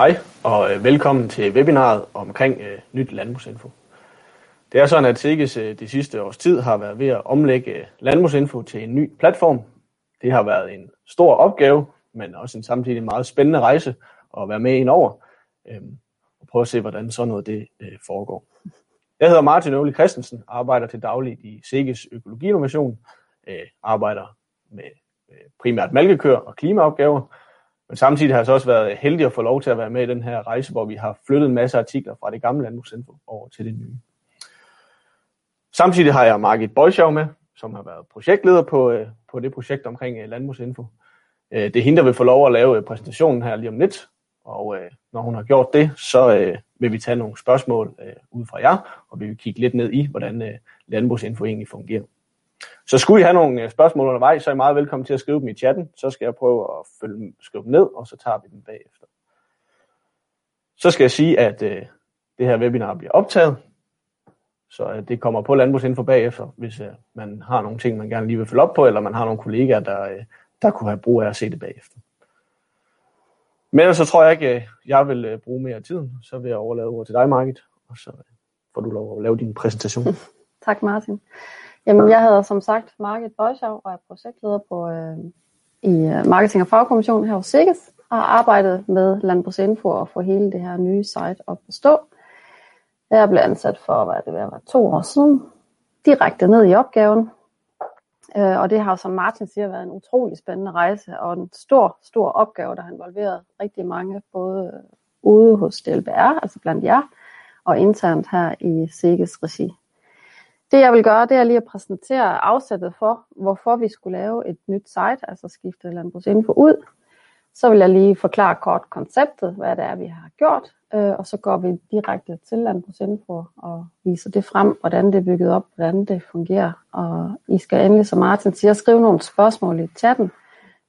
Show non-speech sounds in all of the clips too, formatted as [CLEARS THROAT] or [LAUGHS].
Hej og øh, velkommen til webinaret omkring øh, nyt landbrugsinfo. Det er sådan, at SIGGES øh, de sidste års tid har været ved at omlægge øh, landbrugsinfo til en ny platform. Det har været en stor opgave, men også en samtidig meget spændende rejse at være med ind over øh, og prøve at se, hvordan sådan noget det øh, foregår. Jeg hedder Martin Øvli Christensen, arbejder til daglig i SIGGES Økologi-innovation, øh, arbejder med øh, primært malkekør og klimaopgaver, men samtidig har jeg så også været heldig at få lov til at være med i den her rejse, hvor vi har flyttet en masse artikler fra det gamle landbrugsinfo over til det nye. Samtidig har jeg Margit Bøjsjov med, som har været projektleder på, øh, på det projekt omkring øh, landbrugsinfo. Øh, det er hende, der vil få lov at lave præsentationen her lige om lidt, og når hun har gjort det, så vil vi tage nogle spørgsmål ud fra jer, og vi vil kigge lidt ned i, hvordan landbrugsinfo egentlig fungerer. Så skulle I have nogle øh, spørgsmål undervejs, så er I meget velkommen til at skrive dem i chatten. Så skal jeg prøve at følge, skrive dem ned, og så tager vi dem bagefter. Så skal jeg sige, at øh, det her webinar bliver optaget, så øh, det kommer på Landbrugsinfo bagefter, hvis øh, man har nogle ting, man gerne lige vil følge op på, eller man har nogle kollegaer, der, øh, der kunne have brug af at se det bagefter. Men så tror jeg ikke, øh, jeg vil øh, bruge mere tid. Så vil jeg overlade ordet til dig, Margit, og så får du lov at lave din præsentation. [LAUGHS] tak, Martin. Jamen, jeg hedder som sagt Margit Bøjshav og er projektleder på, øh, i øh, Marketing- og Fagkommission her hos SIGGES og har arbejdet med Landbrugsinfo og få hele det her nye site op at stå. Jeg blev ansat for, hvad det var, to år siden, direkte ned i opgaven. Øh, og det har, som Martin siger, været en utrolig spændende rejse og en stor, stor opgave, der har involveret rigtig mange, både øh, ude hos DLBR, altså blandt jer, og internt her i SIGGES regi. Det jeg vil gøre, det er lige at præsentere afsættet for, hvorfor vi skulle lave et nyt site, altså skifte landbrugsinfo ud. Så vil jeg lige forklare kort konceptet, hvad det er, vi har gjort, øh, og så går vi direkte til landbrugsinfo og viser det frem, hvordan det er bygget op, hvordan det fungerer. Og I skal endelig, som Martin siger, skrive nogle spørgsmål i chatten.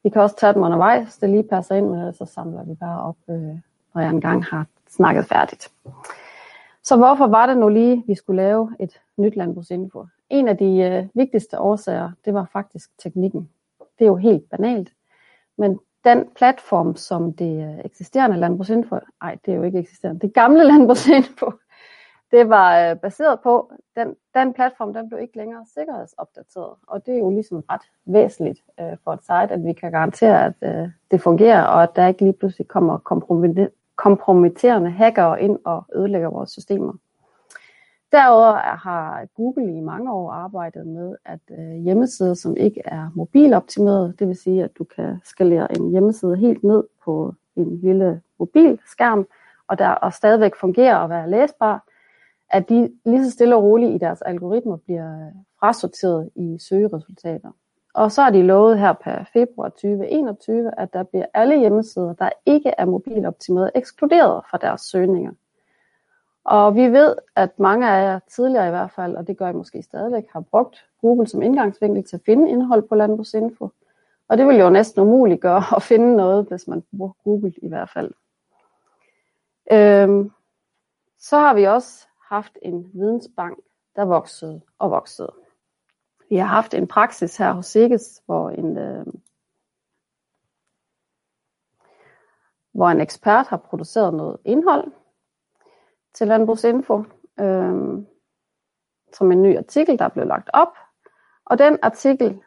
Vi kan også tage dem undervejs, det lige passer ind med, så samler vi bare op, øh, når jeg engang har snakket færdigt. Så hvorfor var det nu lige, vi skulle lave et nyt landbrugsinfo? En af de øh, vigtigste årsager, det var faktisk teknikken. Det er jo helt banalt. Men den platform, som det øh, eksisterende landbrugsinfo, nej, det er jo ikke eksisterende, det gamle [LAUGHS] landbrugsinfo, det var øh, baseret på, den, den platform, den blev ikke længere sikkerhedsopdateret. Og det er jo ligesom ret væsentligt øh, for et site, at vi kan garantere, at øh, det fungerer, og at der ikke lige pludselig kommer kompromitterende hackere ind og ødelægger vores systemer. Derudover har Google i mange år arbejdet med, at øh, hjemmesider, som ikke er mobiloptimeret, det vil sige, at du kan skalere en hjemmeside helt ned på en lille mobilskærm, og der og stadigvæk fungerer og være læsbar, at de lige så stille og roligt i deres algoritmer bliver øh, frasorteret i søgeresultater. Og så har de lovet her per februar 2021, at der bliver alle hjemmesider, der ikke er mobiloptimeret, ekskluderet fra deres søgninger. Og vi ved, at mange af jer tidligere i hvert fald, og det gør I måske stadigvæk, har brugt Google som indgangsvinkel til at finde indhold på Landbrugsinfo. Og det vil jo næsten umuligt gøre [LAUGHS] at finde noget, hvis man bruger Google i hvert fald. Øhm, så har vi også haft en vidensbank, der voksede og voksede. Vi har haft en praksis her hos Sikkes, hvor en, øh, hvor en ekspert har produceret noget indhold til Landbrugsinfo, øh, som en ny artikel, der er blevet lagt op. Og den artikel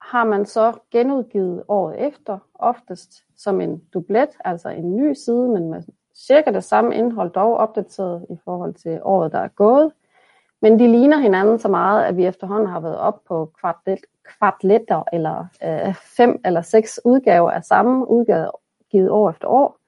har man så genudgivet året efter, oftest som en dublet, altså en ny side, men med cirka det samme indhold, dog opdateret i forhold til året, der er gået. Men de ligner hinanden så meget, at vi efterhånden har været op på kvartlet, kvartletter eller øh, fem eller seks udgaver af samme udgave givet år efter år.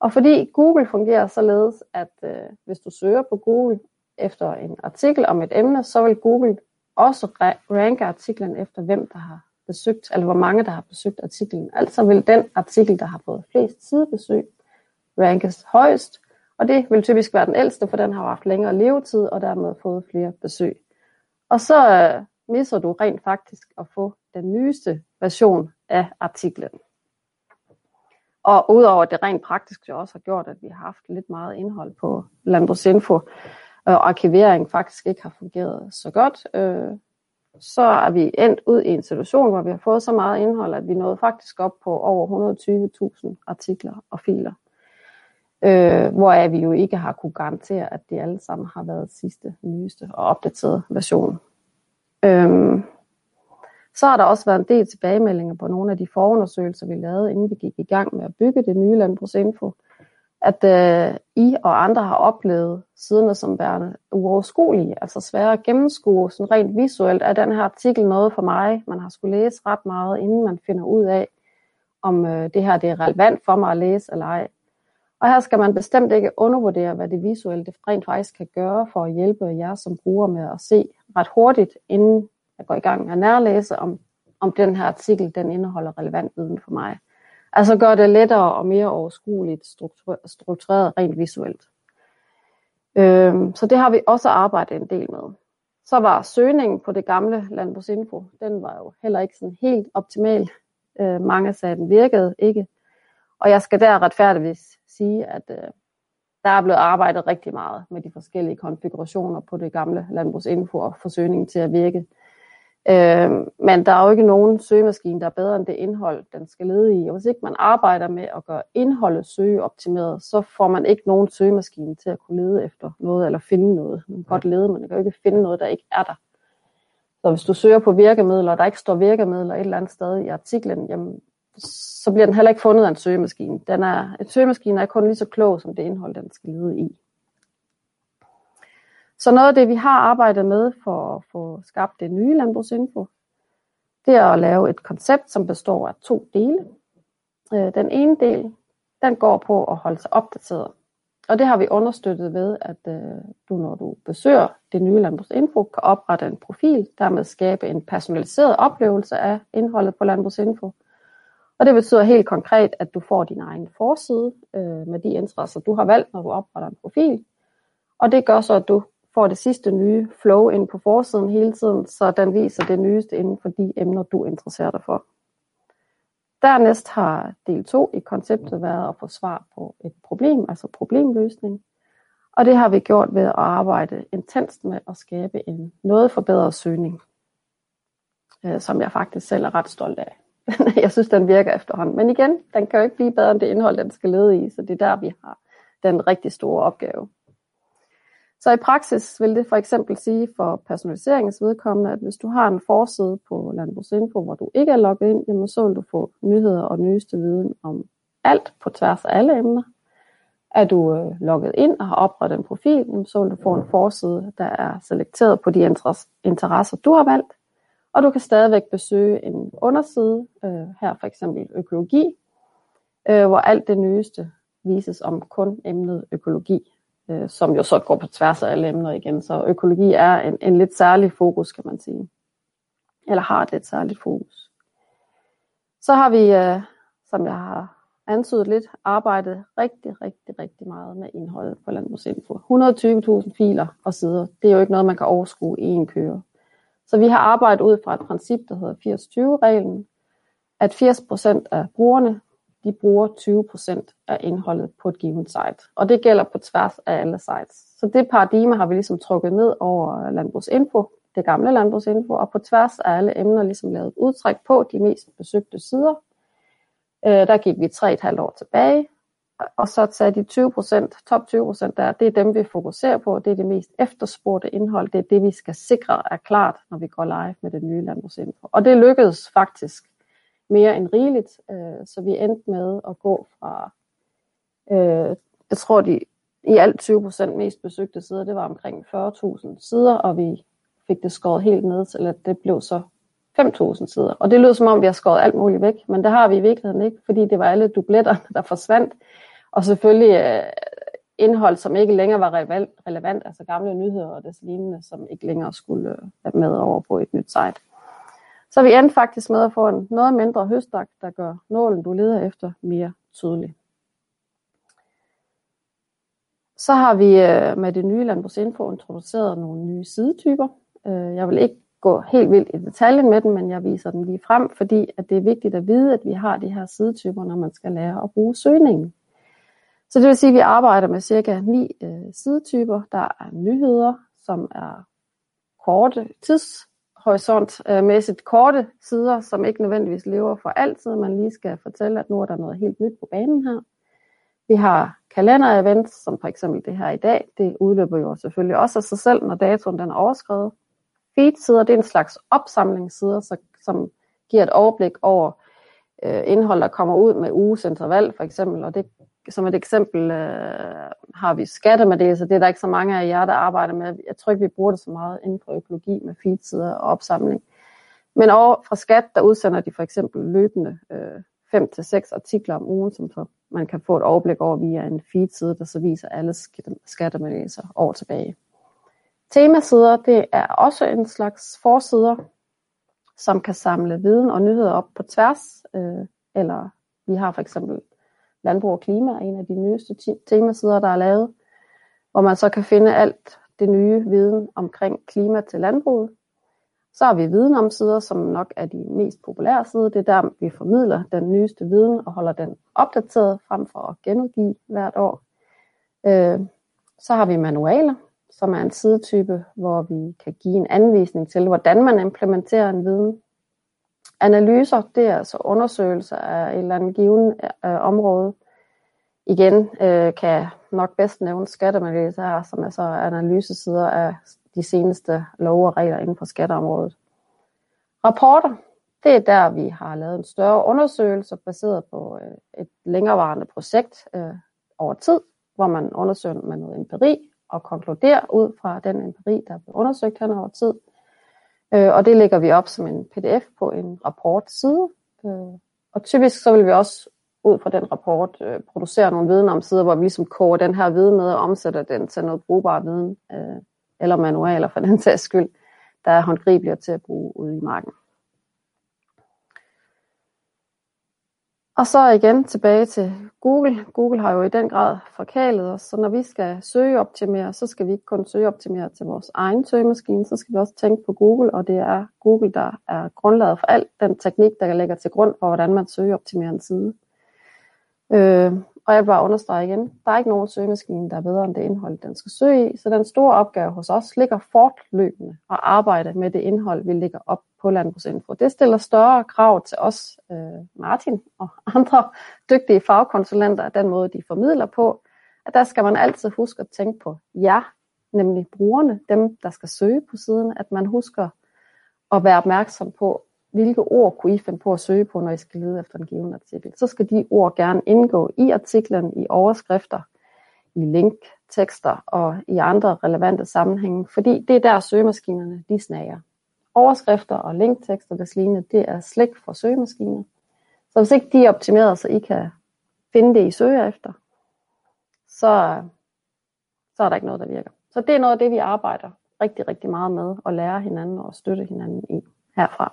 Og fordi Google fungerer således, at øh, hvis du søger på Google efter en artikel om et emne, så vil Google også ranke artiklen efter hvem der har besøgt, eller hvor mange der har besøgt artiklen. Altså vil den artikel, der har fået flest sidebesøg, rankes højst, og det vil typisk være den ældste, for den har haft længere levetid og dermed fået flere besøg. Og så øh, misser du rent faktisk at få den nyeste version af artiklen. Og udover at det rent praktisk jo også har gjort, at vi har haft lidt meget indhold på Landbrugsinfo, og arkivering faktisk ikke har fungeret så godt, øh, så er vi endt ud i en situation, hvor vi har fået så meget indhold, at vi nåede faktisk op på over 120.000 artikler og filer øh, hvor vi jo ikke har kunne garantere, at det alle sammen har været sidste, nyeste og opdaterede version. Øhm, så har der også været en del tilbagemeldinger på nogle af de forundersøgelser, vi lavede, inden vi gik i gang med at bygge det nye landbrugsinfo, at øh, I og andre har oplevet siderne som værende uoverskuelige, altså svære at gennemskue. Sådan rent visuelt er den her artikel noget for mig. Man har skulle læse ret meget, inden man finder ud af, om øh, det her det er relevant for mig at læse eller ej. Og her skal man bestemt ikke undervurdere, hvad det visuelle det rent faktisk kan gøre for at hjælpe jer som bruger med at se ret hurtigt, inden jeg går i gang med at nærlæse, om, om den her artikel den indeholder relevant viden for mig. Altså gør det lettere og mere overskueligt struktureret rent visuelt. Øhm, så det har vi også arbejdet en del med. Så var søgningen på det gamle Landbrugsinfo, den var jo heller ikke sådan helt optimal. Øh, mange sagde, at den virkede ikke. Og jeg skal der retfærdigvis sige, at øh, der er blevet arbejdet rigtig meget med de forskellige konfigurationer på det gamle Landbrugsinfo og få søgningen til at virke. Øh, men der er jo ikke nogen søgemaskine, der er bedre end det indhold, den skal lede i. Og hvis ikke man arbejder med at gøre indholdet søgeoptimeret, så får man ikke nogen søgemaskine til at kunne lede efter noget eller finde noget. Man kan godt lede, men man kan jo ikke finde noget, der ikke er der. Så hvis du søger på virkemidler, og der ikke står virkemidler et eller andet sted i artiklen, jamen, så bliver den heller ikke fundet af en søgemaskine. Den er, en søgemaskine er kun lige så klog som det indhold, den skal lede i. Så noget af det, vi har arbejdet med for at få skabt det nye landbrugsinfo, det er at lave et koncept, som består af to dele. Øh, den ene del, den går på at holde sig opdateret. Og det har vi understøttet ved, at øh, du, når du besøger det nye landbrugsinfo, kan oprette en profil, dermed skabe en personaliseret oplevelse af indholdet på landbrugsinfo. Og det betyder helt konkret, at du får din egen forside øh, med de interesser, du har valgt, når du opretter en profil. Og det gør så, at du får det sidste nye flow ind på forsiden hele tiden, så den viser det nyeste inden for de emner, du interesserer dig for. Dernæst har del 2 i konceptet været at få svar på et problem, altså problemløsning. Og det har vi gjort ved at arbejde intenst med at skabe en noget forbedret søgning, øh, som jeg faktisk selv er ret stolt af. [LAUGHS] jeg synes, den virker efterhånden. Men igen, den kan jo ikke blive bedre end det indhold, den skal lede i, så det er der, vi har den rigtig store opgave. Så i praksis vil det for eksempel sige for personaliseringsvedkommende, at hvis du har en forside på Landbrugsinfo, hvor du ikke er logget ind, jamen så vil du få nyheder og nyeste viden om alt på tværs af alle emner. Er du øh, logget ind og har oprettet en profil, jamen så vil du få en forside, der er selekteret på de interesser, du har valgt. Og du kan stadigvæk besøge en underside, øh, her for eksempel økologi, øh, hvor alt det nyeste vises om kun emnet økologi øh, som jo så går på tværs af alle emner igen. Så økologi er en, en lidt særlig fokus, kan man sige. Eller har et lidt særligt fokus. Så har vi, øh, som jeg har antydet lidt, arbejdet rigtig, rigtig, rigtig meget med indholdet på Landbrugsinfo. 120.000 filer og sider. Det er jo ikke noget, man kan overskue i en køre. Så vi har arbejdet ud fra et princip, der hedder 80-20-reglen, at 80% af brugerne de bruger 20% af indholdet på et givet site. Og det gælder på tværs af alle sites. Så det paradigme har vi ligesom trukket ned over Landbrugsinfo, det gamle Landbrugsinfo, og på tværs af alle emner ligesom lavet udtræk på de mest besøgte sider. Øh, der gik vi 3,5 år tilbage, og så tage de 20%, top 20% der, det er dem, vi fokuserer på, det er det mest efterspurgte indhold, det er det, vi skal sikre er klart, når vi går live med det nye Landbrugsinfo. Og det lykkedes faktisk mere end rigeligt, øh, så vi endte med at gå fra, øh, jeg tror de i alt 20% mest besøgte sider, det var omkring 40.000 sider, og vi fik det skåret helt ned til, at det blev så 5.000 sider. Og det lød som om, vi har skåret alt muligt væk, men det har vi i virkeligheden ikke, fordi det var alle dubletter, der forsvandt. Og selvfølgelig øh, indhold, som ikke længere var relevant, altså gamle nyheder og des lignende, som ikke længere skulle øh, være med over på et nyt site. Så vi endte faktisk med at få en noget mindre høstak, der gør nålen, du leder efter, mere tydelig. Så har vi øh, med det nye Landbrugsinfo introduceret nogle nye sidetyper. Øh, jeg vil ikke gå helt vildt i detaljen med den, men jeg viser den lige frem, fordi at det er vigtigt at vide, at vi har de her sidetyper, når man skal lære at bruge søgningen. Så det vil sige, at vi arbejder med cirka ni øh, sidetyper. Der er nyheder, som er korte tids horisontmæssigt øh, korte sider, som ikke nødvendigvis lever for altid. Man lige skal fortælle, at nu er der noget helt nyt på banen her. Vi har kalender-events, som for eksempel det her i dag. Det udløber jo selvfølgelig også af sig selv, når datoen den er overskrevet. Feed-sider, det er en slags opsamlingssider, så, som giver et overblik over øh, indhold, der kommer ud med uges interval, for eksempel. Og det, som et eksempel øh, har vi skatte med Det så det er der ikke så mange af jer, der arbejder med. Jeg tror ikke, vi bruger det så meget inden for økologi med feed-sider og opsamling. Men over fra skat, der udsender de for eksempel løbende øh, 5-6 artikler om ugen, som så man kan få et overblik over via en feed-side, der så viser alle skattemeddelelser år tilbage. Temasider, det er også en slags forsider, som kan samle viden og nyheder op på tværs. Øh, eller vi har for eksempel Landbrug og Klima, en af de nyeste temasider, der er lavet, hvor man så kan finde alt det nye viden omkring klima til landbruget. Så har vi viden om sider, som nok er de mest populære sider. Det er der, vi formidler den nyeste viden og holder den opdateret frem for at genudgive hvert år. Øh, så har vi manualer, som er en sidetype, hvor vi kan give en anvisning til, hvordan man implementerer en viden. Analyser, det er altså undersøgelser af et eller andet given øh, område. Igen øh, kan jeg nok bedst nævne skatteanalyser her, som er så analysesider af de seneste lov og regler inden for skatteområdet. Rapporter, det er der, vi har lavet en større undersøgelse baseret på øh, et længerevarende projekt øh, over tid, hvor man undersøger med noget empiri og konkludere ud fra den empiri, der blev undersøgt hen over tid. Øh, og det lægger vi op som en pdf på en rapportside. Øh, og typisk så vil vi også ud fra den rapport øh, producere nogle viden om sider, hvor vi ligesom koger den her viden med og omsætter den til noget brugbar viden øh, eller manualer for den sags skyld, der er håndgribelige til at bruge ude i marken. Og så igen tilbage til Google. Google har jo i den grad forkalet os, så når vi skal søge optimere, så skal vi ikke kun søge optimere til vores egen søgemaskine, så skal vi også tænke på Google, og det er Google, der er grundlaget for alt den teknik, der ligger til grund for, hvordan man søger optimerer en side. Øh, og jeg vil bare understrege igen, der er ikke nogen søgemaskine, der er bedre end det indhold, den skal søge i. Så den store opgave hos os ligger fortløbende at arbejde med det indhold, vi lægger op på Landbrugsinfo. Det stiller større krav til os, øh, Martin og [LAUGHS] andre dygtige fagkonsulenter, den måde, de formidler på, at der skal man altid huske at tænke på jer, nemlig brugerne, dem, der skal søge på siden, at man husker at være opmærksom på, hvilke ord kunne I finde på at søge på, når I skal lede efter en given artikel. Så skal de ord gerne indgå i artiklen, i overskrifter, i linktekster og i andre relevante sammenhænge, fordi det er der søgemaskinerne de snager. Overskrifter og linktekster, des lignende, det er slik for søgemaskiner. Så hvis ikke de er optimeret, så I kan finde det, I søger efter, så, så er der ikke noget, der virker. Så det er noget af det, vi arbejder rigtig, rigtig meget med, at lære hinanden og støtte hinanden i herfra.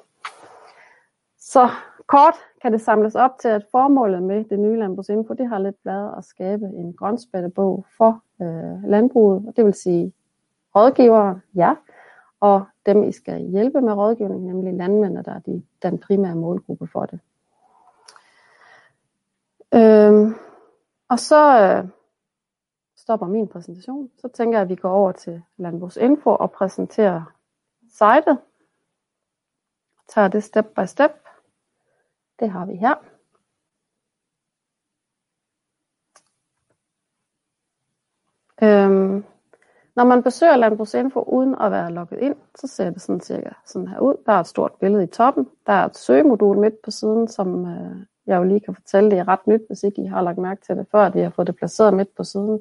Så kort kan det samles op til, at formålet med det nye landbrugsinfo, det har lidt været at skabe en grønspættebog for øh, landbruget, og det vil sige rådgivere, ja, og dem I skal hjælpe med rådgivning, nemlig landmænd, der er de, den primære målgruppe for det. Øhm, og så øh, stopper min præsentation. Så tænker jeg, at vi går over til Landbrugsinfo og præsenterer sitet. Tager det step by step. Det har vi her. Øhm, når man besøger Landbrugsinfo uden at være logget ind, så ser det sådan cirka sådan her ud. Der er et stort billede i toppen. Der er et søgemodul midt på siden, som øh, jeg jo lige kan fortælle, det er ret nyt, hvis ikke I har lagt mærke til det før, at vi har fået det placeret midt på siden.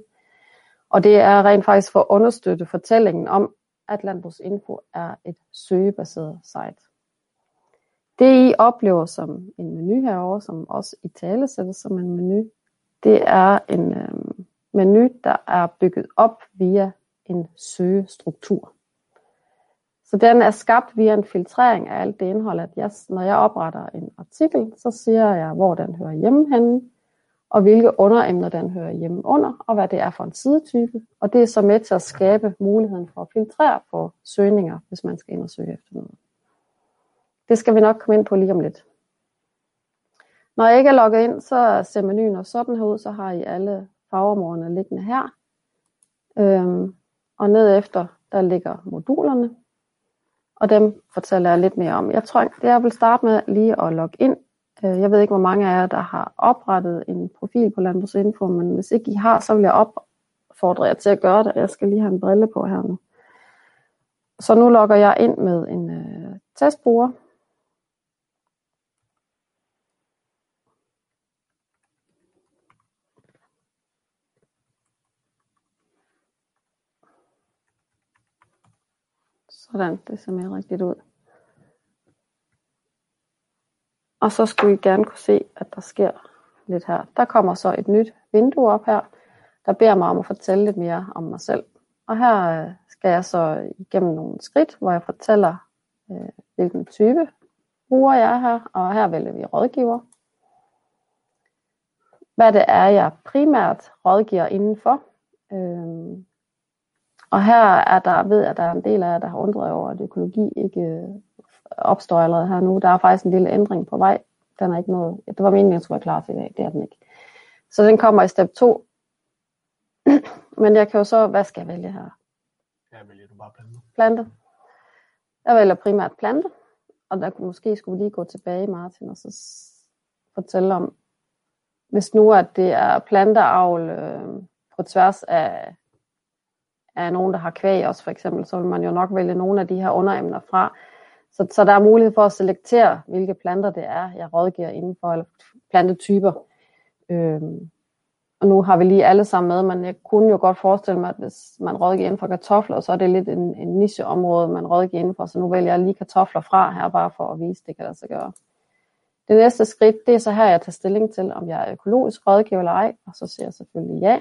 Og det er rent faktisk for at understøtte fortællingen om, at Landbrugsinfo er et søgebaseret site. Det I oplever som en menu herover, som også i tale sættes som en menu, det er en øh, menu, der er bygget op via en søgestruktur. Så den er skabt via en filtrering af alt det indhold, at jeg, når jeg opretter en artikel, så siger jeg, hvor den hører hjemme henne, og hvilke underemner den hører hjemme under, og hvad det er for en sidetype. Og det er så med til at skabe muligheden for at filtrere på søgninger, hvis man skal ind og søge efter noget. Det skal vi nok komme ind på lige om lidt. Når jeg ikke er logget ind, så ser menuen også sådan her ud, så har I alle fagområderne liggende her. Øhm, og ned efter, der ligger modulerne, og dem fortæller jeg lidt mere om. Jeg tror, det jeg vil starte med lige at logge ind øh, jeg ved ikke, hvor mange af jer, der har oprettet en profil på Landbrugsinfo, men hvis ikke I har, så vil jeg opfordre jer til at gøre det. Jeg skal lige have en brille på her nu. Så nu logger jeg ind med en øh, testbruger. Sådan, det ser mere rigtigt ud. Og så skulle I gerne kunne se, at der sker lidt her. Der kommer så et nyt vindue op her, der beder mig om at fortælle lidt mere om mig selv. Og her øh, skal jeg så igennem nogle skridt, hvor jeg fortæller, øh, hvilken type bruger jeg er her, og her vælger vi rådgiver. Hvad det er, jeg primært rådgiver indenfor. Øh, og her er der, ved jeg, at der er en del af jer, der har undret over, at økologi ikke øh, opstår allerede her nu. Der er faktisk en lille ændring på vej. Den er ikke noget, det var meningen, at jeg skulle være klar til i dag. Det er den ikke. Så den kommer i step 2. [CLEARS THROAT] Men jeg kan jo så, hvad skal jeg vælge her? Ja, vælger du bare plante. Plante. Jeg vælger primært plante. Og der kunne måske skulle lige gå tilbage, Martin, og så fortælle om, hvis nu at det er planteavl øh, på tværs af af nogen, der har kvæg også for eksempel, så vil man jo nok vælge nogle af de her underemner fra. Så, så der er mulighed for at selektere, hvilke planter det er, jeg rådgiver indenfor, eller plantetyper. Øhm, og nu har vi lige alle sammen med, men jeg kunne jo godt forestille mig, at hvis man rådgiver inden for kartofler, så er det lidt en, en nicheområde, man rådgiver inden for, så nu vælger jeg lige kartofler fra her, bare for at vise, det kan der så gøre. Det næste skridt, det er så her, jeg tager stilling til, om jeg er økologisk rådgiver eller ej, og så siger jeg selvfølgelig ja.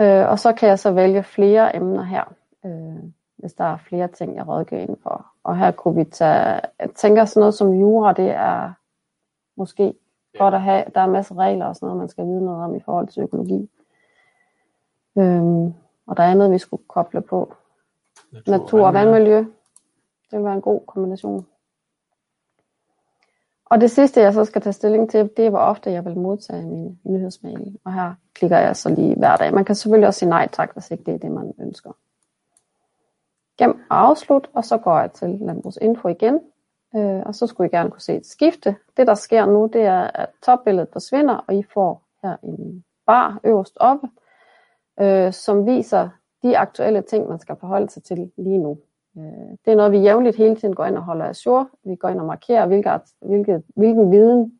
Øh, og så kan jeg så vælge flere emner her, øh, hvis der er flere ting, jeg rådgiver inden for. Og her kunne vi tage, jeg tænker sådan noget som jura, det er måske ja. godt at have. Der er en masse regler og sådan noget, man skal vide noget om i forhold til økologi. Øhm, og der er andet, vi skulle koble på. Natur, Natur og vandmiljø. Det vil være en god kombination. Og det sidste, jeg så skal tage stilling til, det er, hvor ofte jeg vil modtage min nyhedsmail. Og her klikker jeg så lige hver dag. Man kan selvfølgelig også sige nej tak, hvis ikke det er det, man ønsker. Gem og afslut, og så går jeg til landbrugsinfo igen. Øh, og så skulle I gerne kunne se et skifte. Det, der sker nu, det er, at topbilledet forsvinder, og I får her en bar øverst oppe, øh, som viser de aktuelle ting, man skal forholde sig til lige nu. Øh, det er noget, vi jævnligt hele tiden går ind og holder assur. Vi går ind og markerer, hvilke, hvilke, hvilken viden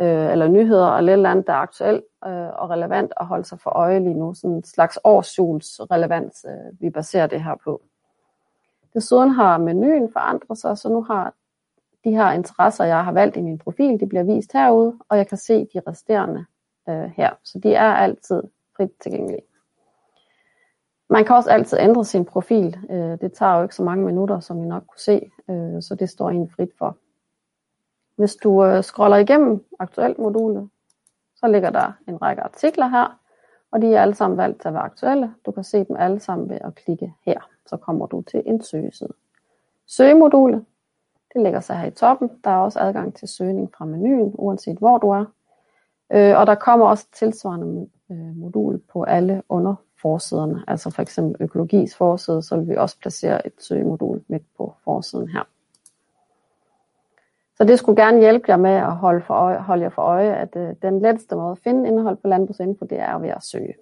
øh, eller nyheder eller et andet, der er aktuelt øh, og relevant at holde sig for øje lige nu. Sådan en slags årsjulsrelevans, øh, vi baserer det her på. Desuden har menuen forandret sig, så nu har de her interesser, jeg har valgt i min profil, de bliver vist herude, og jeg kan se de resterende øh, her. Så de er altid frit tilgængelige. Man kan også altid ændre sin profil. Øh, det tager jo ikke så mange minutter, som I nok kunne se, øh, så det står en frit for. Hvis du øh, scroller igennem aktuelt modulet, så ligger der en række artikler her, og de er alle sammen valgt til at være aktuelle. Du kan se dem alle sammen ved at klikke her. Så kommer du til en søgeside. Søgemodulet, det ligger sig her i toppen. Der er også adgang til søgning fra menuen, uanset hvor du er. Og der kommer også tilsvarende modul på alle under forsiderne. Altså for eksempel økologis forside, så vil vi også placere et søgemodul midt på forsiden her. Så det skulle gerne hjælpe jer med at holde, for øje, holde jer for øje, at øh, den letteste måde at finde indhold på Landbrugsinfo, det er ved at søge.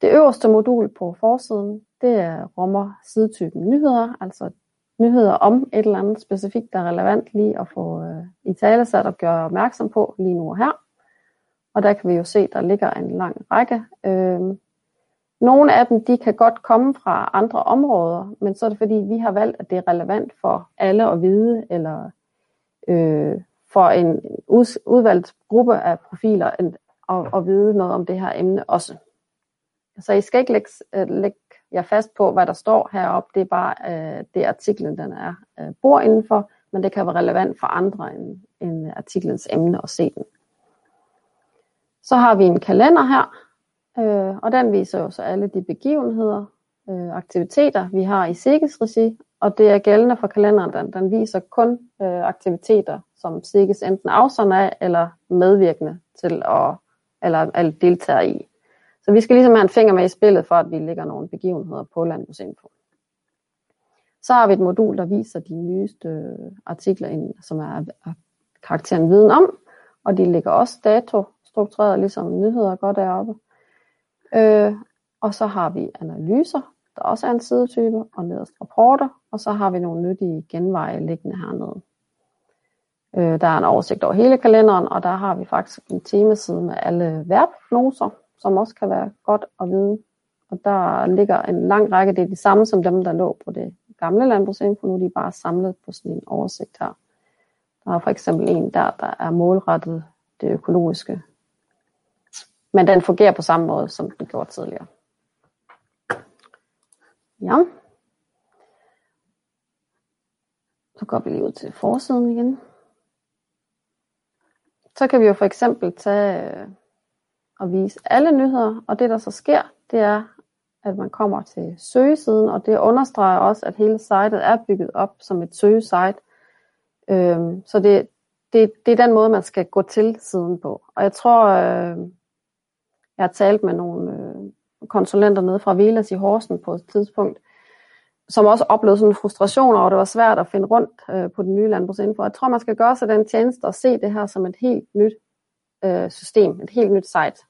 Det øverste modul på forsiden, det rummer sidetypen nyheder, altså nyheder om et eller andet specifikt, der er relevant lige at få øh, i tale sat og gøre opmærksom på lige nu og her. Og der kan vi jo se, der ligger en lang række. Øh, nogle af dem, de kan godt komme fra andre områder, men så er det fordi, vi har valgt, at det er relevant for alle at vide, eller øh, for en udvalgt gruppe af profiler at, at, at vide noget om det her emne også. Så I skal ikke lægge, øh, lægge jer fast på, hvad der står heroppe. Det er bare øh, det artiklen, den er øh, bor indenfor, men det kan være relevant for andre end, end artiklens emne at se den. Så har vi en kalender her, øh, og den viser jo så alle de begivenheder, øh, aktiviteter, vi har i Sikkes regi, og det er gældende for kalenderen. Den, den viser kun øh, aktiviteter, som Sikkes enten afsender af, eller medvirkende til at, eller, eller deltager i. Så vi skal ligesom have en finger med i spillet, for at vi lægger nogle begivenheder på Landbrugsinfo. Så har vi et modul, der viser de nyeste øh, artikler, som er karakteren viden om, og de ligger også dato struktureret, ligesom nyheder godt er oppe. Øh, og så har vi analyser, der også er en sidetype, og nederst rapporter, og så har vi nogle nyttige genveje liggende hernede. Øh, der er en oversigt over hele kalenderen, og der har vi faktisk en temaside med alle værprognoser, som også kan være godt at vide. Og der ligger en lang række, det er de samme som dem, der lå på det gamle landbrugsinfo, nu er de bare samlet på sådan en oversigt her. Der er for eksempel en der, der er målrettet det økologiske. Men den fungerer på samme måde, som den gjorde tidligere. Ja. Så går vi lige ud til forsiden igen. Så kan vi jo for eksempel tage øh, og vise alle nyheder, og det der så sker, det er, at man kommer til søgesiden, og det understreger også, at hele sitet er bygget op som et søgesite. Øhm, så det, det, det er den måde, man skal gå til siden på. Og jeg tror, øh, jeg har talt med nogle øh, konsulenter nede fra Velas i Horsen på et tidspunkt, som også oplevede sådan en frustration over, at det var svært at finde rundt øh, på den nye landbrugsinfo. Jeg tror, man skal gøre sig den tjeneste og se det her som et helt nyt øh, system, et helt nyt site.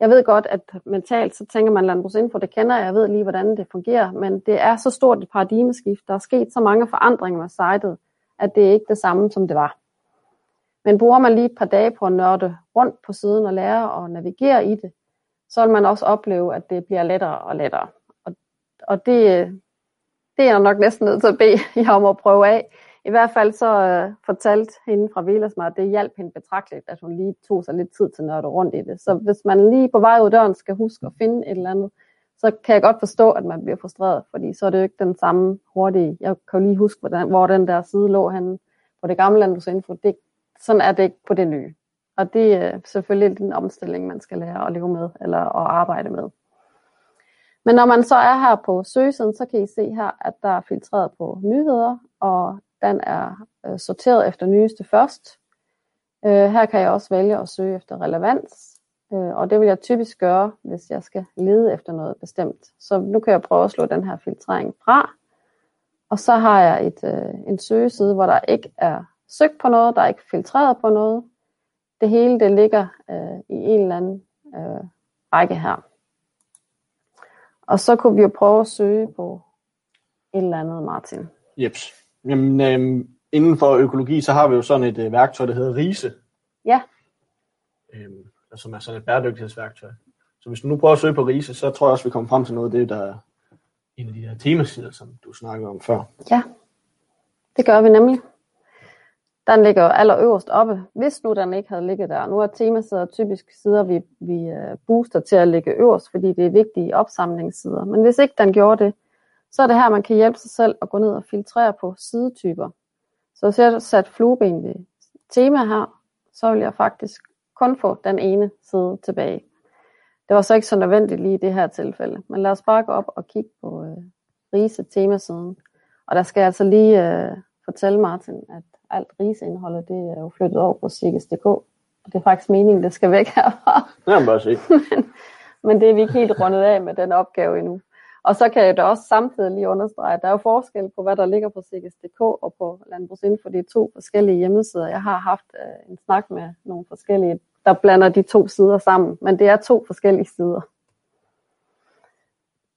Jeg ved godt, at mentalt så tænker man landbrugsinfo, det kender jeg, jeg ved lige, hvordan det fungerer, men det er så stort et paradigmeskift, der er sket så mange forandringer med sitet, at det er ikke det samme, som det var. Men bruger man lige et par dage på at nørde rundt på siden og lære at navigere i det, så vil man også opleve, at det bliver lettere og lettere. Og, og det, det er jeg nok næsten nødt til at bede [LAUGHS] jer om at prøve af. I hvert fald så uh, fortalte hende fra Vilersmar, at det hjalp hende betragteligt, at hun lige tog sig lidt tid til at nørde rundt i det. Så hvis man lige på vej ud døren skal huske at finde et eller andet, så kan jeg godt forstå, at man bliver frustreret, fordi så er det jo ikke den samme hurtige. Jeg kan jo lige huske, hvordan, hvor den der side lå henne på det gamle landbrugsinfo. Det, sådan er det ikke på det nye. Og det er selvfølgelig den omstilling, man skal lære at leve med, eller at arbejde med. Men når man så er her på søgesiden, så kan I se her, at der er filtreret på nyheder, og den er øh, sorteret efter nyeste først. Øh, her kan jeg også vælge at søge efter relevans, øh, og det vil jeg typisk gøre, hvis jeg skal lede efter noget bestemt. Så nu kan jeg prøve at slå den her filtrering fra, og så har jeg et, øh, en søgeside, hvor der ikke er søgt på noget, der er ikke filtreret på noget. Det hele det ligger øh, i en eller anden øh, række her. Og så kunne vi jo prøve at søge på et eller andet, Martin. Jeps. Jamen, øhm, inden for økologi, så har vi jo sådan et øh, værktøj, der hedder RISE. Ja. Øhm, som er sådan et bæredygtighedsværktøj. Så hvis du nu prøver at søge på RISE, så tror jeg også, vi kommer frem til noget af det, der er en af de her temasider, som du snakkede om før. Ja, det gør vi nemlig. Den ligger jo allerøverst oppe, hvis nu den ikke havde ligget der. Nu er temasider typisk sider, vi, vi øh, booster til at ligge øverst, fordi det er vigtige opsamlingssider. Men hvis ikke den gjorde det, så er det her, man kan hjælpe sig selv at gå ned og filtrere på sidetyper. Så hvis jeg satte flueben ved tema her, så vil jeg faktisk kun få den ene side tilbage. Det var så ikke så nødvendigt lige i det her tilfælde. Men lad os bare gå op og kigge på øh, Rise temasiden. Og der skal jeg altså lige øh, fortælle Martin, at alt riseindholdet, det er jo flyttet over på Sikkes.dk. Og det er faktisk meningen, det skal væk herfra. Ja, bare se. [LAUGHS] men, men det er vi ikke helt rundet af med den opgave endnu. Og så kan jeg da også samtidig lige understrege, at der er jo forskel på, hvad der ligger på Sikkes.dk og på Landbrugsinfo. Det er to forskellige hjemmesider. Jeg har haft øh, en snak med nogle forskellige, der blander de to sider sammen. Men det er to forskellige sider.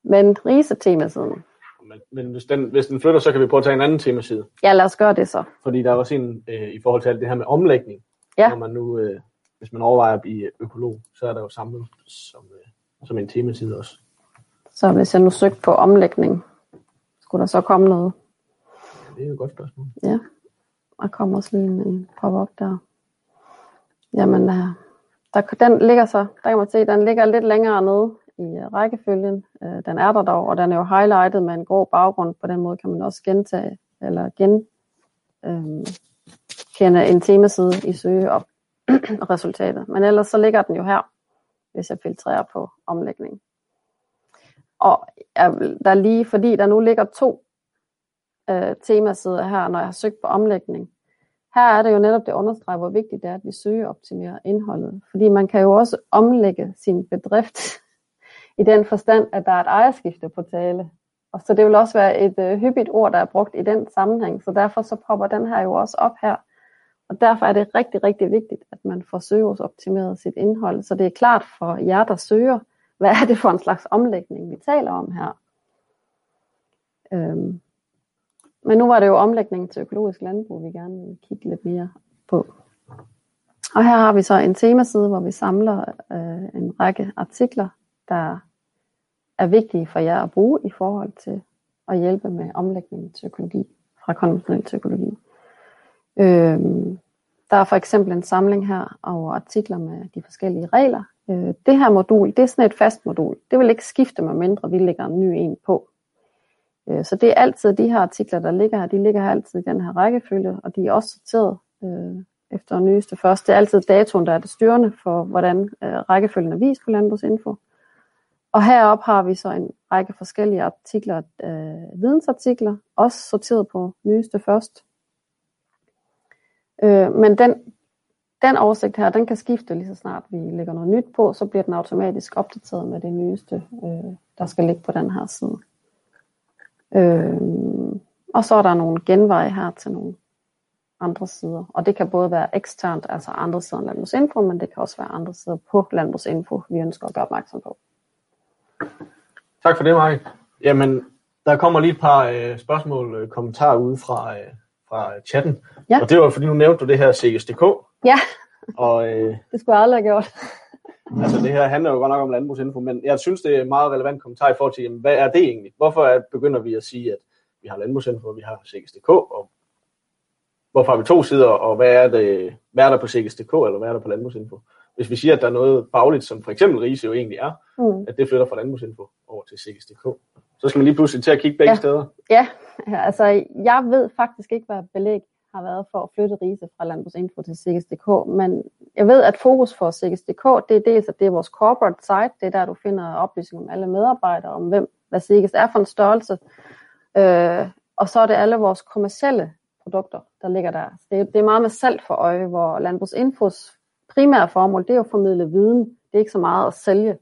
Men Rise-temasiden, men, men hvis, den, hvis den flytter, så kan vi prøve at tage en anden temaside. Ja, lad os gøre det så. Fordi der er også en øh, i forhold til alt det her med omlægning. Ja. Når man nu, øh, hvis man overvejer at blive økolog, så er der jo samlet som, øh, som en temaside også. Så hvis jeg nu søgte på omlægning, skulle der så komme noget? Ja, det er jo et godt spørgsmål. Ja, der kommer også lige en pop-up der. Jamen, øh, der, den ligger så, der kan man se, den ligger lidt længere nede i øh, rækkefølgen. Øh, den er der dog, og den er jo highlightet med en grå baggrund. På den måde kan man også gentage eller gen øh, kende en temaside i søge op [CLEARS THROAT] resultatet. Men ellers så ligger den jo her, hvis jeg filtrerer på omlægning. Og der lige, fordi der nu ligger to øh, temasider her, når jeg har søgt på omlægning. Her er det jo netop det understreger, hvor vigtigt det er, at vi søger optimere indholdet. Fordi man kan jo også omlægge sin bedrift i den forstand, at der er et ejerskifte på tale. Og så det vil også være et øh, hyppigt ord, der er brugt i den sammenhæng. Så derfor så popper den her jo også op her. Og derfor er det rigtig, rigtig vigtigt, at man får søgeordsoptimeret sit indhold, så det er klart for jer, der søger, hvad er det for en slags omlægning, vi taler om her. Øhm. Men nu var det jo omlægningen til økologisk landbrug, vi gerne vil kigge lidt mere på. Og her har vi så en temaside, hvor vi samler øh, en række artikler, der er vigtige for jer at bruge i forhold til at hjælpe med omlægningen til økologi, fra konventionel til økologi. Øhm, der er for eksempel en samling her over artikler med de forskellige regler. Øh, det her modul, det er sådan et fast modul. Det vil ikke skifte, med mindre vi lægger en ny en på. Øh, så det er altid de her artikler, der ligger her, de ligger her altid i den her rækkefølge, og de er også sorteret øh, efter nyeste først. Det er altid datoen, der er det styrende for, hvordan øh, rækkefølgen er vist på Landbrugsinfo. Og heroppe har vi så en række forskellige artikler, øh, vidensartikler, også sorteret på nyeste først. Øh, men den, den oversigt her, den kan skifte lige så snart vi lægger noget nyt på, så bliver den automatisk opdateret med det nyeste, øh, der skal ligge på den her side. Øh, og så er der nogle genveje her til nogle andre sider. Og det kan både være eksternt, altså andre sider end Landbrugsinfo, men det kan også være andre sider på Landbrugsinfo, vi ønsker at gøre opmærksom på. Tak for det, Mark. Jamen, der kommer lige et par øh, spørgsmål, øh, kommentarer ude fra, øh, fra chatten. Ja. Og det var fordi, nu nævnte du det her CSDK. Ja, og, øh, [LAUGHS] det skulle jeg aldrig have gjort. [LAUGHS] altså det her handler jo godt nok om landbrugsinfo, men jeg synes, det er en meget relevant kommentar i forhold til, jamen, hvad er det egentlig? Hvorfor er, begynder vi at sige, at vi har landbrugsinfo, og vi har CSDK, og hvorfor har vi to sider, og hvad er, det, hvad er der på CSDK, eller hvad er der på landbrugsinfo? Hvis vi siger, at der er noget fagligt, som for eksempel Rise jo egentlig er, mm. at det flytter fra landbrugsinfo over til CSDK, så skal man lige pludselig til at kigge begge ja. steder. Ja, altså jeg ved faktisk ikke, hvad belæg har været for at flytte Rise fra Landbrugsinfo til CSDK, men jeg ved, at fokus for CSDK, det er dels, at det er vores corporate site, det er der, du finder oplysninger om alle medarbejdere, om hvem, hvad CSDK er for en størrelse, øh, og så er det alle vores kommercielle produkter, der ligger der. Det er, det er meget med salg for øje, hvor Landbrugsinfos primære formål, det er at formidle viden. Det er ikke så meget at sælge.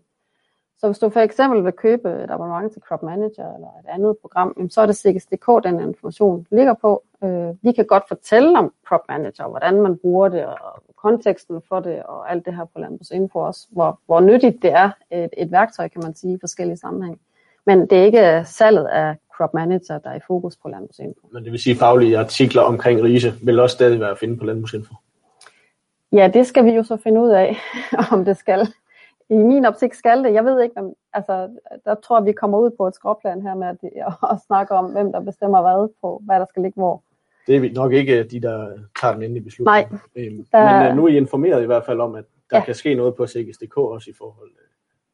Så hvis du for eksempel vil købe et abonnement til Crop Manager eller et andet program, så er det CXDK, den information ligger på. Øh, vi kan godt fortælle om Crop Manager, hvordan man bruger det, og konteksten for det, og alt det her på Landbrugsinfo også, hvor, hvor nyttigt det er et, et værktøj, kan man sige, i forskellige sammenhæng. Men det er ikke salget af Crop Manager, der er i fokus på Landbrugsinfo. Men det vil sige, at faglige artikler omkring rise vil også stadig være at finde på Landbrugsinfo? Ja, det skal vi jo så finde ud af, [LAUGHS] om det skal. I min optik skal det. Jeg ved ikke, om, altså, der tror jeg, vi kommer ud på et skråplan her med at, [LAUGHS] at snakke om, hvem der bestemmer hvad på, hvad der skal ligge hvor. Det er nok ikke de, der tager den endelige beslutning. Nej. Øhm, der... Men uh, nu er I informeret i hvert fald om, at der ja. kan ske noget på CGSDK også i forhold øh,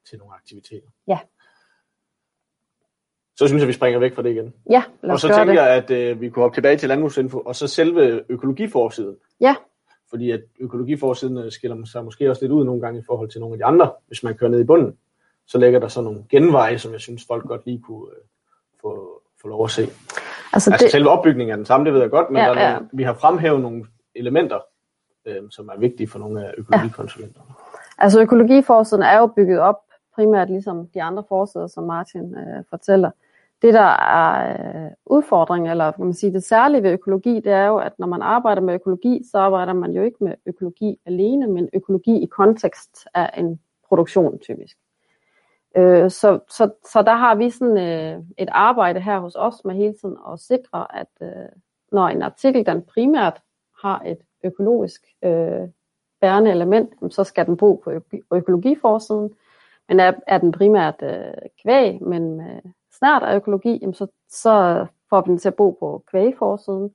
til nogle aktiviteter. Ja. Så synes jeg, vi springer væk fra det igen. Ja, Og så tænker det. jeg, at øh, vi kunne hoppe tilbage til landbrugsinfo, og så selve økologiforsiden. Ja. Fordi at økologiforsiden øh, skiller sig måske også lidt ud nogle gange i forhold til nogle af de andre. Hvis man kører ned i bunden, så ligger der så nogle genveje, som jeg synes, folk godt lige kunne øh, få, få lov at se. Altså, altså det... selve opbygningen er den samme, det ved jeg godt, men ja, der er nogle, ja. vi har fremhævet nogle elementer, øh, som er vigtige for nogle af økologikonsulenterne. Ja. Altså økologiforsiden er jo bygget op primært ligesom de andre forsider, som Martin øh, fortæller det, der er øh, udfordringen, eller kan man sige, det særlige ved økologi, det er jo, at når man arbejder med økologi, så arbejder man jo ikke med økologi alene, men økologi i kontekst af en produktion typisk. Øh, så, så, så der har vi sådan øh, et arbejde her hos os med hele tiden at sikre, at øh, når en artikel den primært har et økologisk øh, bærende element, så skal den bo på økologiforsiden. Men er, er den primært øh, kvæg, men med snært af økologi, jamen så, så får vi den til at bo på kvægeforsiden.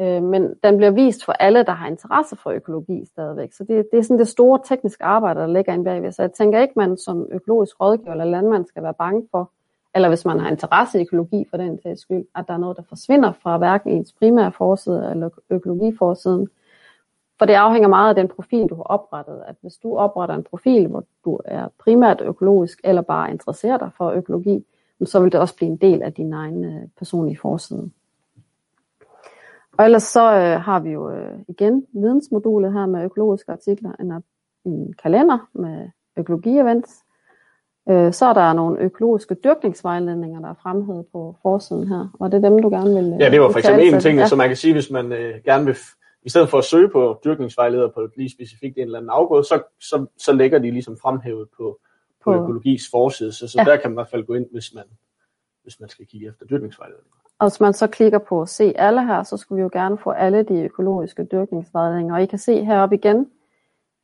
Øh, men den bliver vist for alle, der har interesse for økologi stadigvæk. Så det, det er sådan det store tekniske arbejde, der ligger inde bagved. Så jeg tænker ikke, man som økologisk rådgiver eller landmand skal være bange for, eller hvis man har interesse i økologi for den sags skyld, at der er noget, der forsvinder fra hverken ens primære forside eller økologiforsiden. For det afhænger meget af den profil, du har oprettet. At hvis du opretter en profil, hvor du er primært økologisk, eller bare interesserer dig for økologi, så vil det også blive en del af din egen øh, personlige forside. Og ellers så øh, har vi jo øh, igen vidensmodulet her med økologiske artikler, en, en kalender med økologi-events. Øh, så er der nogle økologiske dyrkningsvejledninger, der er fremhævet på forsiden her. Var det dem, du gerne ville Ja, det var for eksempel en ting, ja. som man kan sige, hvis man øh, gerne vil, i stedet for at søge på dyrkningsvejleder på lige specifikt en eller anden afgrøde, så, så, så lægger de ligesom fremhævet på, på, På- økologis forside, så, så Ja. der kan man i hvert fald gå ind, hvis man, hvis man skal kigge efter dyrkningsvejledninger. Og hvis man så klikker på se alle her, så skulle vi jo gerne få alle de økologiske dyrkningsvejledninger. Og I kan se heroppe igen,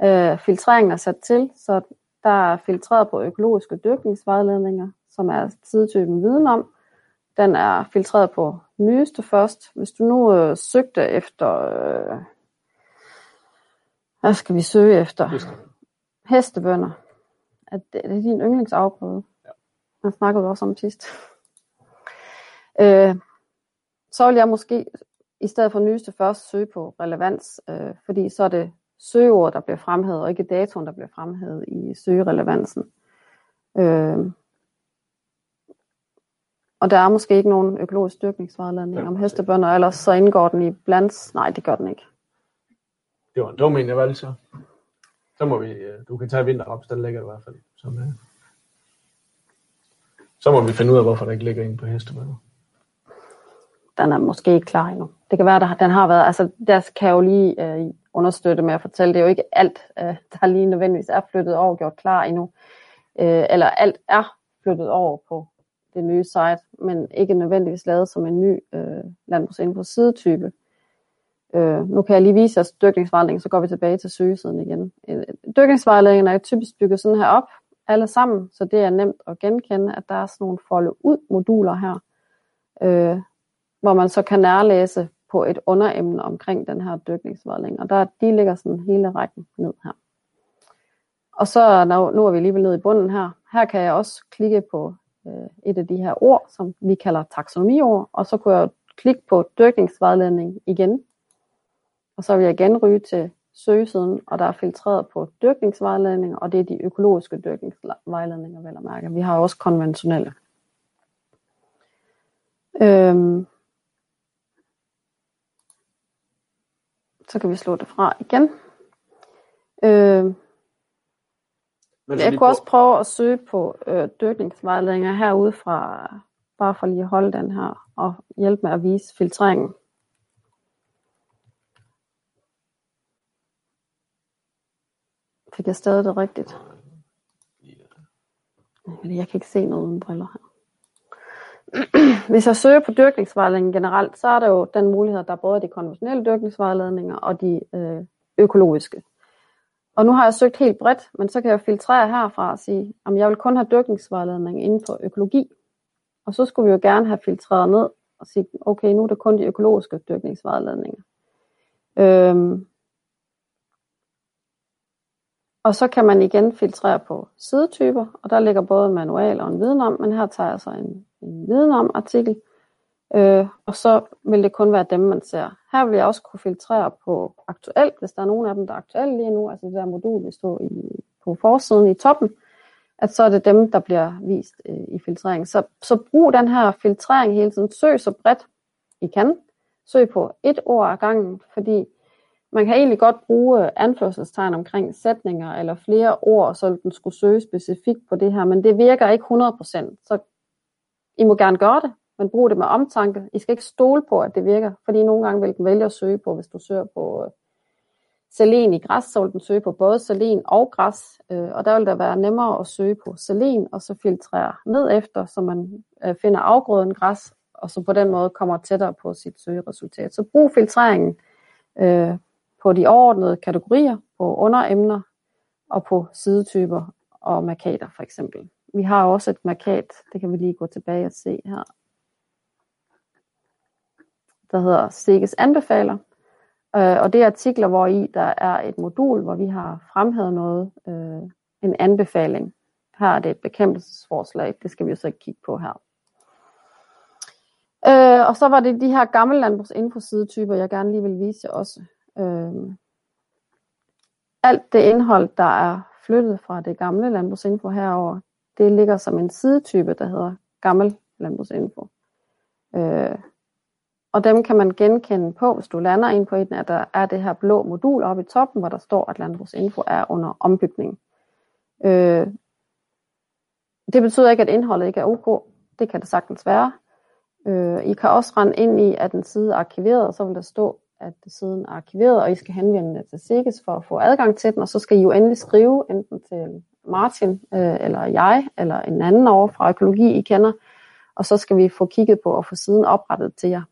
øh, filtreringen er sat til, så der er filtreret på økologiske dyrkningsvejledninger, som er sidetypen viden om. Den er filtreret på nyeste først. Hvis du nu øh, søgte efter, øh, hvad skal vi søge efter? Heste. Hestebønder. Er det, er det din yndlingsafgrøde? Ja. Den snakkede vi også om sidst. [LAUGHS] Øh, så vil jeg måske i stedet for nyeste først søge på relevans, øh, fordi så er det søgeordet, der bliver fremhævet, og ikke datoen, der bliver fremhævet i søgerelevansen. Øh, og der er måske ikke nogen økologisk dyrkningsvejledning Ja, om hestebønder, ellers så indgår den i blands. Nej, det gør den ikke. Det var en dum en, jeg valgte så. Så må vi, øh, du kan tage vinterraps, den ligger i hvert fald. Så, øh. Så må vi finde ud af, hvorfor der ikke ligger en på hestemøller. den er måske ikke klar endnu. Det kan være, at den har været, altså der kan jeg jo lige øh, understøtte med at fortælle, det er jo ikke alt, øh, der lige nødvendigvis er flyttet over og gjort klar endnu. Øh, eller alt er flyttet over på det nye site, men ikke nødvendigvis lavet som en ny øh, landbrugsinfo sidetype. Øh, nu kan jeg lige vise os dyrkningsvejledningen, så går vi tilbage til søgesiden igen. Øh, dyrkningsvejledningen er typisk bygget sådan her op, alle sammen, så det er nemt at genkende, at der er sådan nogle folde ud moduler her, øh, hvor man så kan nærlæse på et underemne omkring den her dyrkningsvejledning. Og der, de ligger sådan hele rækken ned her. Og så når, nu er vi alligevel nede i bunden her. Her kan jeg også klikke på øh, et af de her ord, som vi kalder taksonomiord, og så kunne jeg klikke på dyrkningsvejledning igen. Og så vil jeg igen ryge til søgesiden, og der er filtreret på dyrkningsvejledninger, og det er de økologiske dyrkningsvejledninger, vel at mærke. Vi har også konventionelle. Øhm, så kan vi slå det fra igen. Øhm, Men jeg kunne også prøve at søge på øh, dyrkningsvejledninger herude fra, bare for lige at holde den her, og hjælpe med at vise filtreringen. Fik jeg stadig det rigtigt? Jeg kan ikke se noget uden briller her. [CLEARS THROAT] Hvis jeg søger på dyrkningsvejledningen generelt, så er der jo den mulighed, at der er både de konventionelle dyrkningsvejledninger og de øh, økologiske. Og nu har jeg søgt helt bredt, men så kan jeg filtrere herfra og sige, om jeg vil kun have dyrkningsvejledning inden for økologi. Og så skulle vi jo gerne have filtreret ned og sige, okay, nu er det kun de økologiske dyrkningsvejledninger. Øhm. Og så kan man igen filtrere på sidetyper, og der ligger både en manual og en viden om, men her tager jeg så en, en viden om artikel, øh, og så vil det kun være dem, man ser. Her vil jeg også kunne filtrere på aktuelt, hvis der er nogen af dem, der er aktuelle lige nu, altså det der modul, vi står i, på forsiden i toppen, at så er det dem, der bliver vist øh, i filtrering. Så, så brug den her filtrering hele tiden. Søg så bredt I kan. Søg på et ord ad gangen, fordi man kan egentlig godt bruge øh, anførselstegn omkring sætninger eller flere ord, så den skulle søge specifikt på det her, men det virker ikke 100%. Så I må gerne gøre det, men brug det med omtanke. I skal ikke stole på, at det virker, fordi nogle gange vil den vælge at søge på, hvis du søger på øh, selen i græs, så vil den søge på både selen og græs, øh, og der vil det være nemmere at søge på selen, og så filtrere ned efter, så man øh, finder afgrøden græs, og så på den måde kommer tættere på sit søgeresultat. Så brug filtreringen øh, på de overordnede kategorier, på underemner og på sidetyper og markater for eksempel. Vi har også et markat, det kan vi lige gå tilbage og se her, der hedder Stikkes anbefaler. Øh, og det er artikler, hvor i der er et modul, hvor vi har fremhævet noget, øh, en anbefaling. Her er det et bekæmpelsesforslag, det skal vi jo så ikke kigge på her. Øh, og så var det de her gamle landbrugsinfosidetyper, jeg gerne lige vil vise også. Øh, alt det indhold, der er flyttet fra det gamle landbrugsinfo herover, det ligger som en sidetype, der hedder gammel landbrugsinfo. Øh, og dem kan man genkende på, hvis du lander ind på en, at der er det her blå modul oppe i toppen, hvor der står, at landbrugsinfo er under ombygning. Øh, det betyder ikke, at indholdet ikke er ok. Det kan det sagtens være. Øh, I kan også rende ind i, at en side er arkiveret, og så vil der stå, at siden er arkiveret, og I skal henvende jer til SIGES for at få adgang til den, og så skal I jo endelig skrive enten til Martin, øh, eller jeg, eller en anden over fra økologi, I kender, og så skal vi få kigget på at få siden oprettet til jer.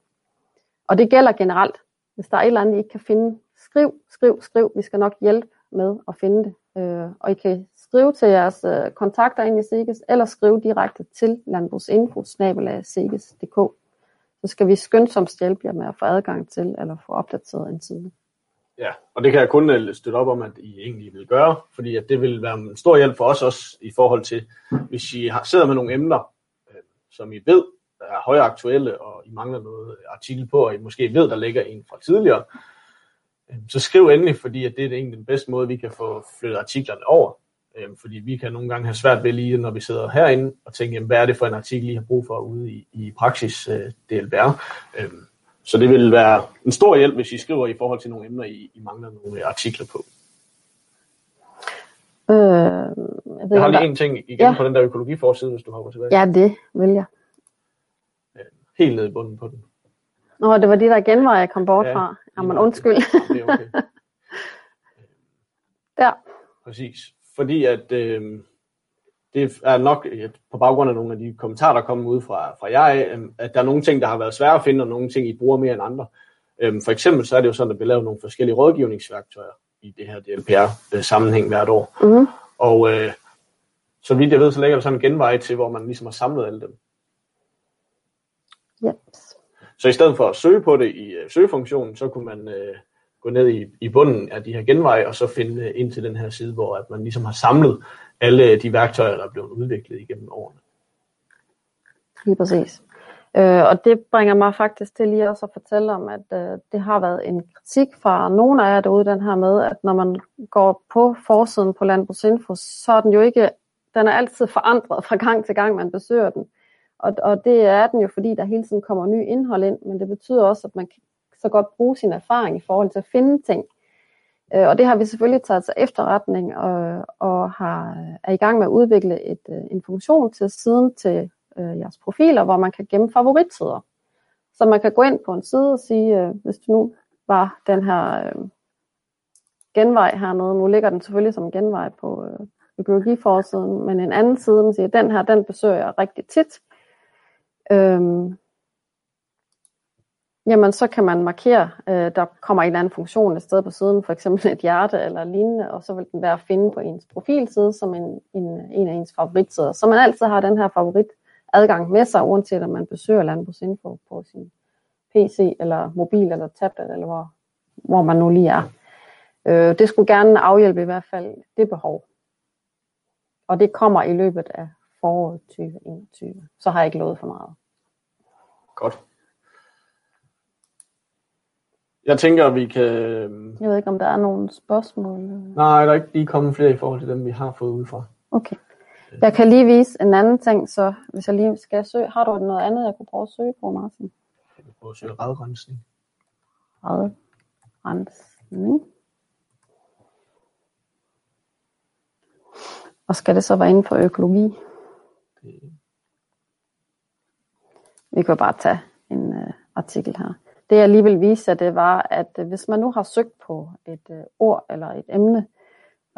Og det gælder generelt. Hvis der er et eller andet, I ikke kan finde, skriv, skriv, skriv. Vi skal nok hjælpe med at finde det. Øh, og I kan skrive til jeres øh, kontakter ind i SIGES, eller skrive direkte til landbrugsinfo så skal vi skyndsomst hjælpe jer med at få adgang til, eller få opdateret en side. Ja, og det kan jeg kun øh, støtte op om, at I egentlig vil gøre, fordi at det vil være en stor hjælp for os også i forhold til, hvis I har, sidder med nogle emner, øh, som I ved er højaktuelle, og I mangler noget artikel på, og I måske ved, der ligger en fra tidligere, øh, så skriv endelig, fordi at det er egentlig den bedste måde, vi kan få flyttet artiklerne over. Øh, fordi vi kan nogle gange have svært ved lige, når vi sidder herinde, og tænke, jamen, hvad er det for en artikel, I har brug for ude i, i praksis øh, DLBR. Øh, så det vil være en stor hjælp, hvis I skriver i forhold til nogle emner, I, I mangler nogle artikler på. Øh, jeg, ved, jeg har lige en ting igen ja. på den der økologiforside, hvis du hopper tilbage. Ja, det vil jeg. Øh, helt nede i bunden på den. Nå, det var de der genveje, jeg kom bort ja, fra. Jamen, undskyld. det er okay. [LAUGHS] der. Præcis. Fordi at øh, det er nok på baggrund af nogle af de kommentarer, der kommer ud fra, fra jer, øh, at der er nogle ting, der har været svære at finde, og nogle ting, I bruger mere end andre. Øh, for eksempel så er det jo sådan, at vi laver nogle forskellige rådgivningsværktøjer i det her DLPR-sammenhæng hvert år. Mm-hmm. Og øh, så vidt jeg ved, så ligger der sådan en genvej til, hvor man ligesom har samlet alle dem. Yep. Så i stedet for at søge på det i øh, søgefunktionen, så kunne man øh, gå ned i, i bunden af de her genveje, og så finde ind til den her side, hvor at man ligesom har samlet alle de værktøjer, der er blevet udviklet igennem årene. Lige præcis. Øh, og det bringer mig faktisk til lige også at fortælle om, at øh, det har været en kritik fra nogle af jer derude, den her med, at når man går på forsiden på Landbrugsinfo, så er den jo ikke, den er altid forandret fra gang til gang, man besøger den. Og, og det er den jo, fordi der hele tiden kommer ny indhold ind, men det betyder også, at man så godt bruge sin erfaring i forhold til at finde ting. Øh, og det har vi selvfølgelig taget til efterretning og, og har, er i gang med at udvikle et, øh, en funktion til siden til øh, jeres profiler, hvor man kan gemme favoritsider. Så man kan gå ind på en side og sige, øh, hvis du nu var den her øh, genvej hernede, nu ligger den selvfølgelig som genvej på øh, økologiforsiden, men en anden side, man siger, den her, den besøger jeg rigtig tit. Øhm, Jamen, så kan man markere, øh, der kommer en eller anden funktion et sted på siden, for eksempel et hjerte eller lignende, og så vil den være at finde på ens profilside som en, en, en af ens favoritsider. Så man altid har den her favorit adgang med sig, uanset om man besøger Landbrugsinfo på sin PC eller mobil eller tablet, eller hvor, hvor man nu lige er. Øh, det skulle gerne afhjælpe i hvert fald det behov. Og det kommer i løbet af foråret 2021. Så har jeg ikke lovet for meget. Godt. Jeg tænker, vi kan... Jeg ved ikke, om der er nogle spørgsmål. Nej, der er ikke lige kommet flere i forhold til dem, vi har fået udefra. Okay. Jeg kan lige vise en anden ting, så hvis jeg lige skal søge... Har du noget andet, jeg kunne prøve at søge på, Martin? Jeg kan prøve at søge radrensning. Radrensning. Og skal det så være inden for økologi? Det... Vi kan bare tage en uh, artikel her det jeg lige vil vise jer, det var, at øh, hvis man nu har søgt på et øh, ord eller et emne,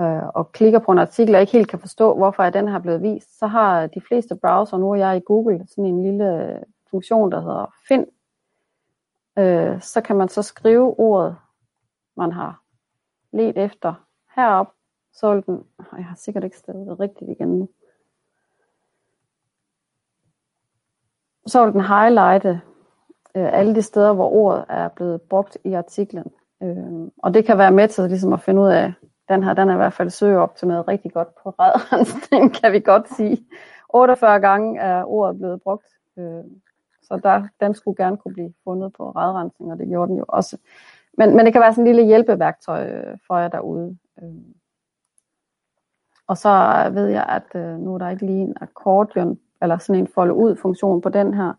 øh, og klikker på en artikel og ikke helt kan forstå, hvorfor er den her blevet vist, så har de fleste browser, nu er jeg i Google, sådan en lille øh, funktion, der hedder find. Øh, så kan man så skrive ordet, man har let efter herop, så vil den, jeg har sikkert ikke stadig rigtigt igen nu, så vil den highlighte øh, alle de steder, hvor ordet er blevet brugt i artiklen. Øh, og det kan være med til ligesom at finde ud af, den her den er i hvert fald søgeoptimeret rigtig godt på redrensning, [LAUGHS] kan vi godt sige. 48 gange er ordet blevet brugt, øh, så der, den skulle gerne kunne blive fundet på redrensning, og det gjorde den jo også. Men, men det kan være sådan en lille hjælpeværktøj øh, for jer derude. Øh. Og så ved jeg, at øh, nu er der ikke lige en akkordion, eller sådan en folde ud funktion på den her.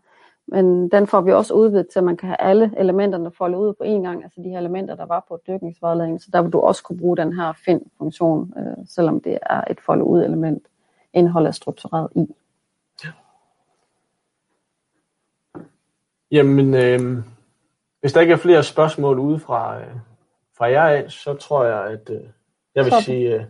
Men den får vi også udvidet til, at man kan have alle elementerne foldet ud på én gang, altså de her elementer, der var på dyrkningsvejledningen. Så der vil du også kunne bruge den her find-funktion, øh, selvom det er et folde ud element indhold er struktureret i. Jamen, øh, hvis der ikke er flere spørgsmål ude fra, øh, fra jer af, så tror jeg, at øh, jeg vil Sådan. sige øh,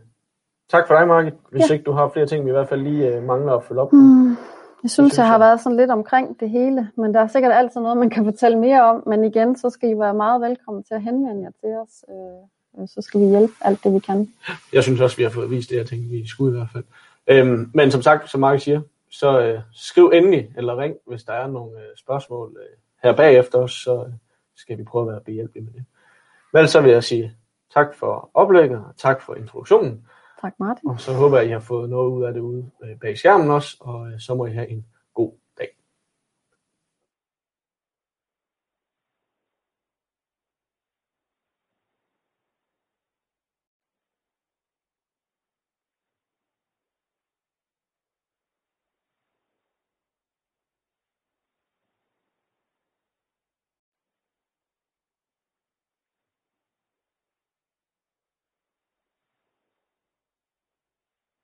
tak for dig, Margit. Hvis Ja. ikke du har flere ting, vi i hvert fald lige øh, mangler at følge op på. Hmm. Jeg synes, synes jeg har været sådan lidt omkring det hele, men der er sikkert altid noget, man kan fortælle mere om. Men igen, så skal I være meget velkommen til at henvende jer til os. Øh, så skal vi hjælpe alt det, vi kan. Jeg synes også, vi har fået vist det, jeg tænkte, vi skulle i hvert fald. Øhm, men som sagt, som Mark siger, så øh, skriv endelig eller ring, hvis der er nogle øh, spørgsmål øh, her bagefter os, så øh, skal vi prøve at være behjælpelige med det. Men så vil jeg sige tak for oplægget, og tak for introduktionen, Tak, Martin. og så håber jeg, at I har fået noget ud af det ude øh, bag skærmen også, og øh, så må I have en god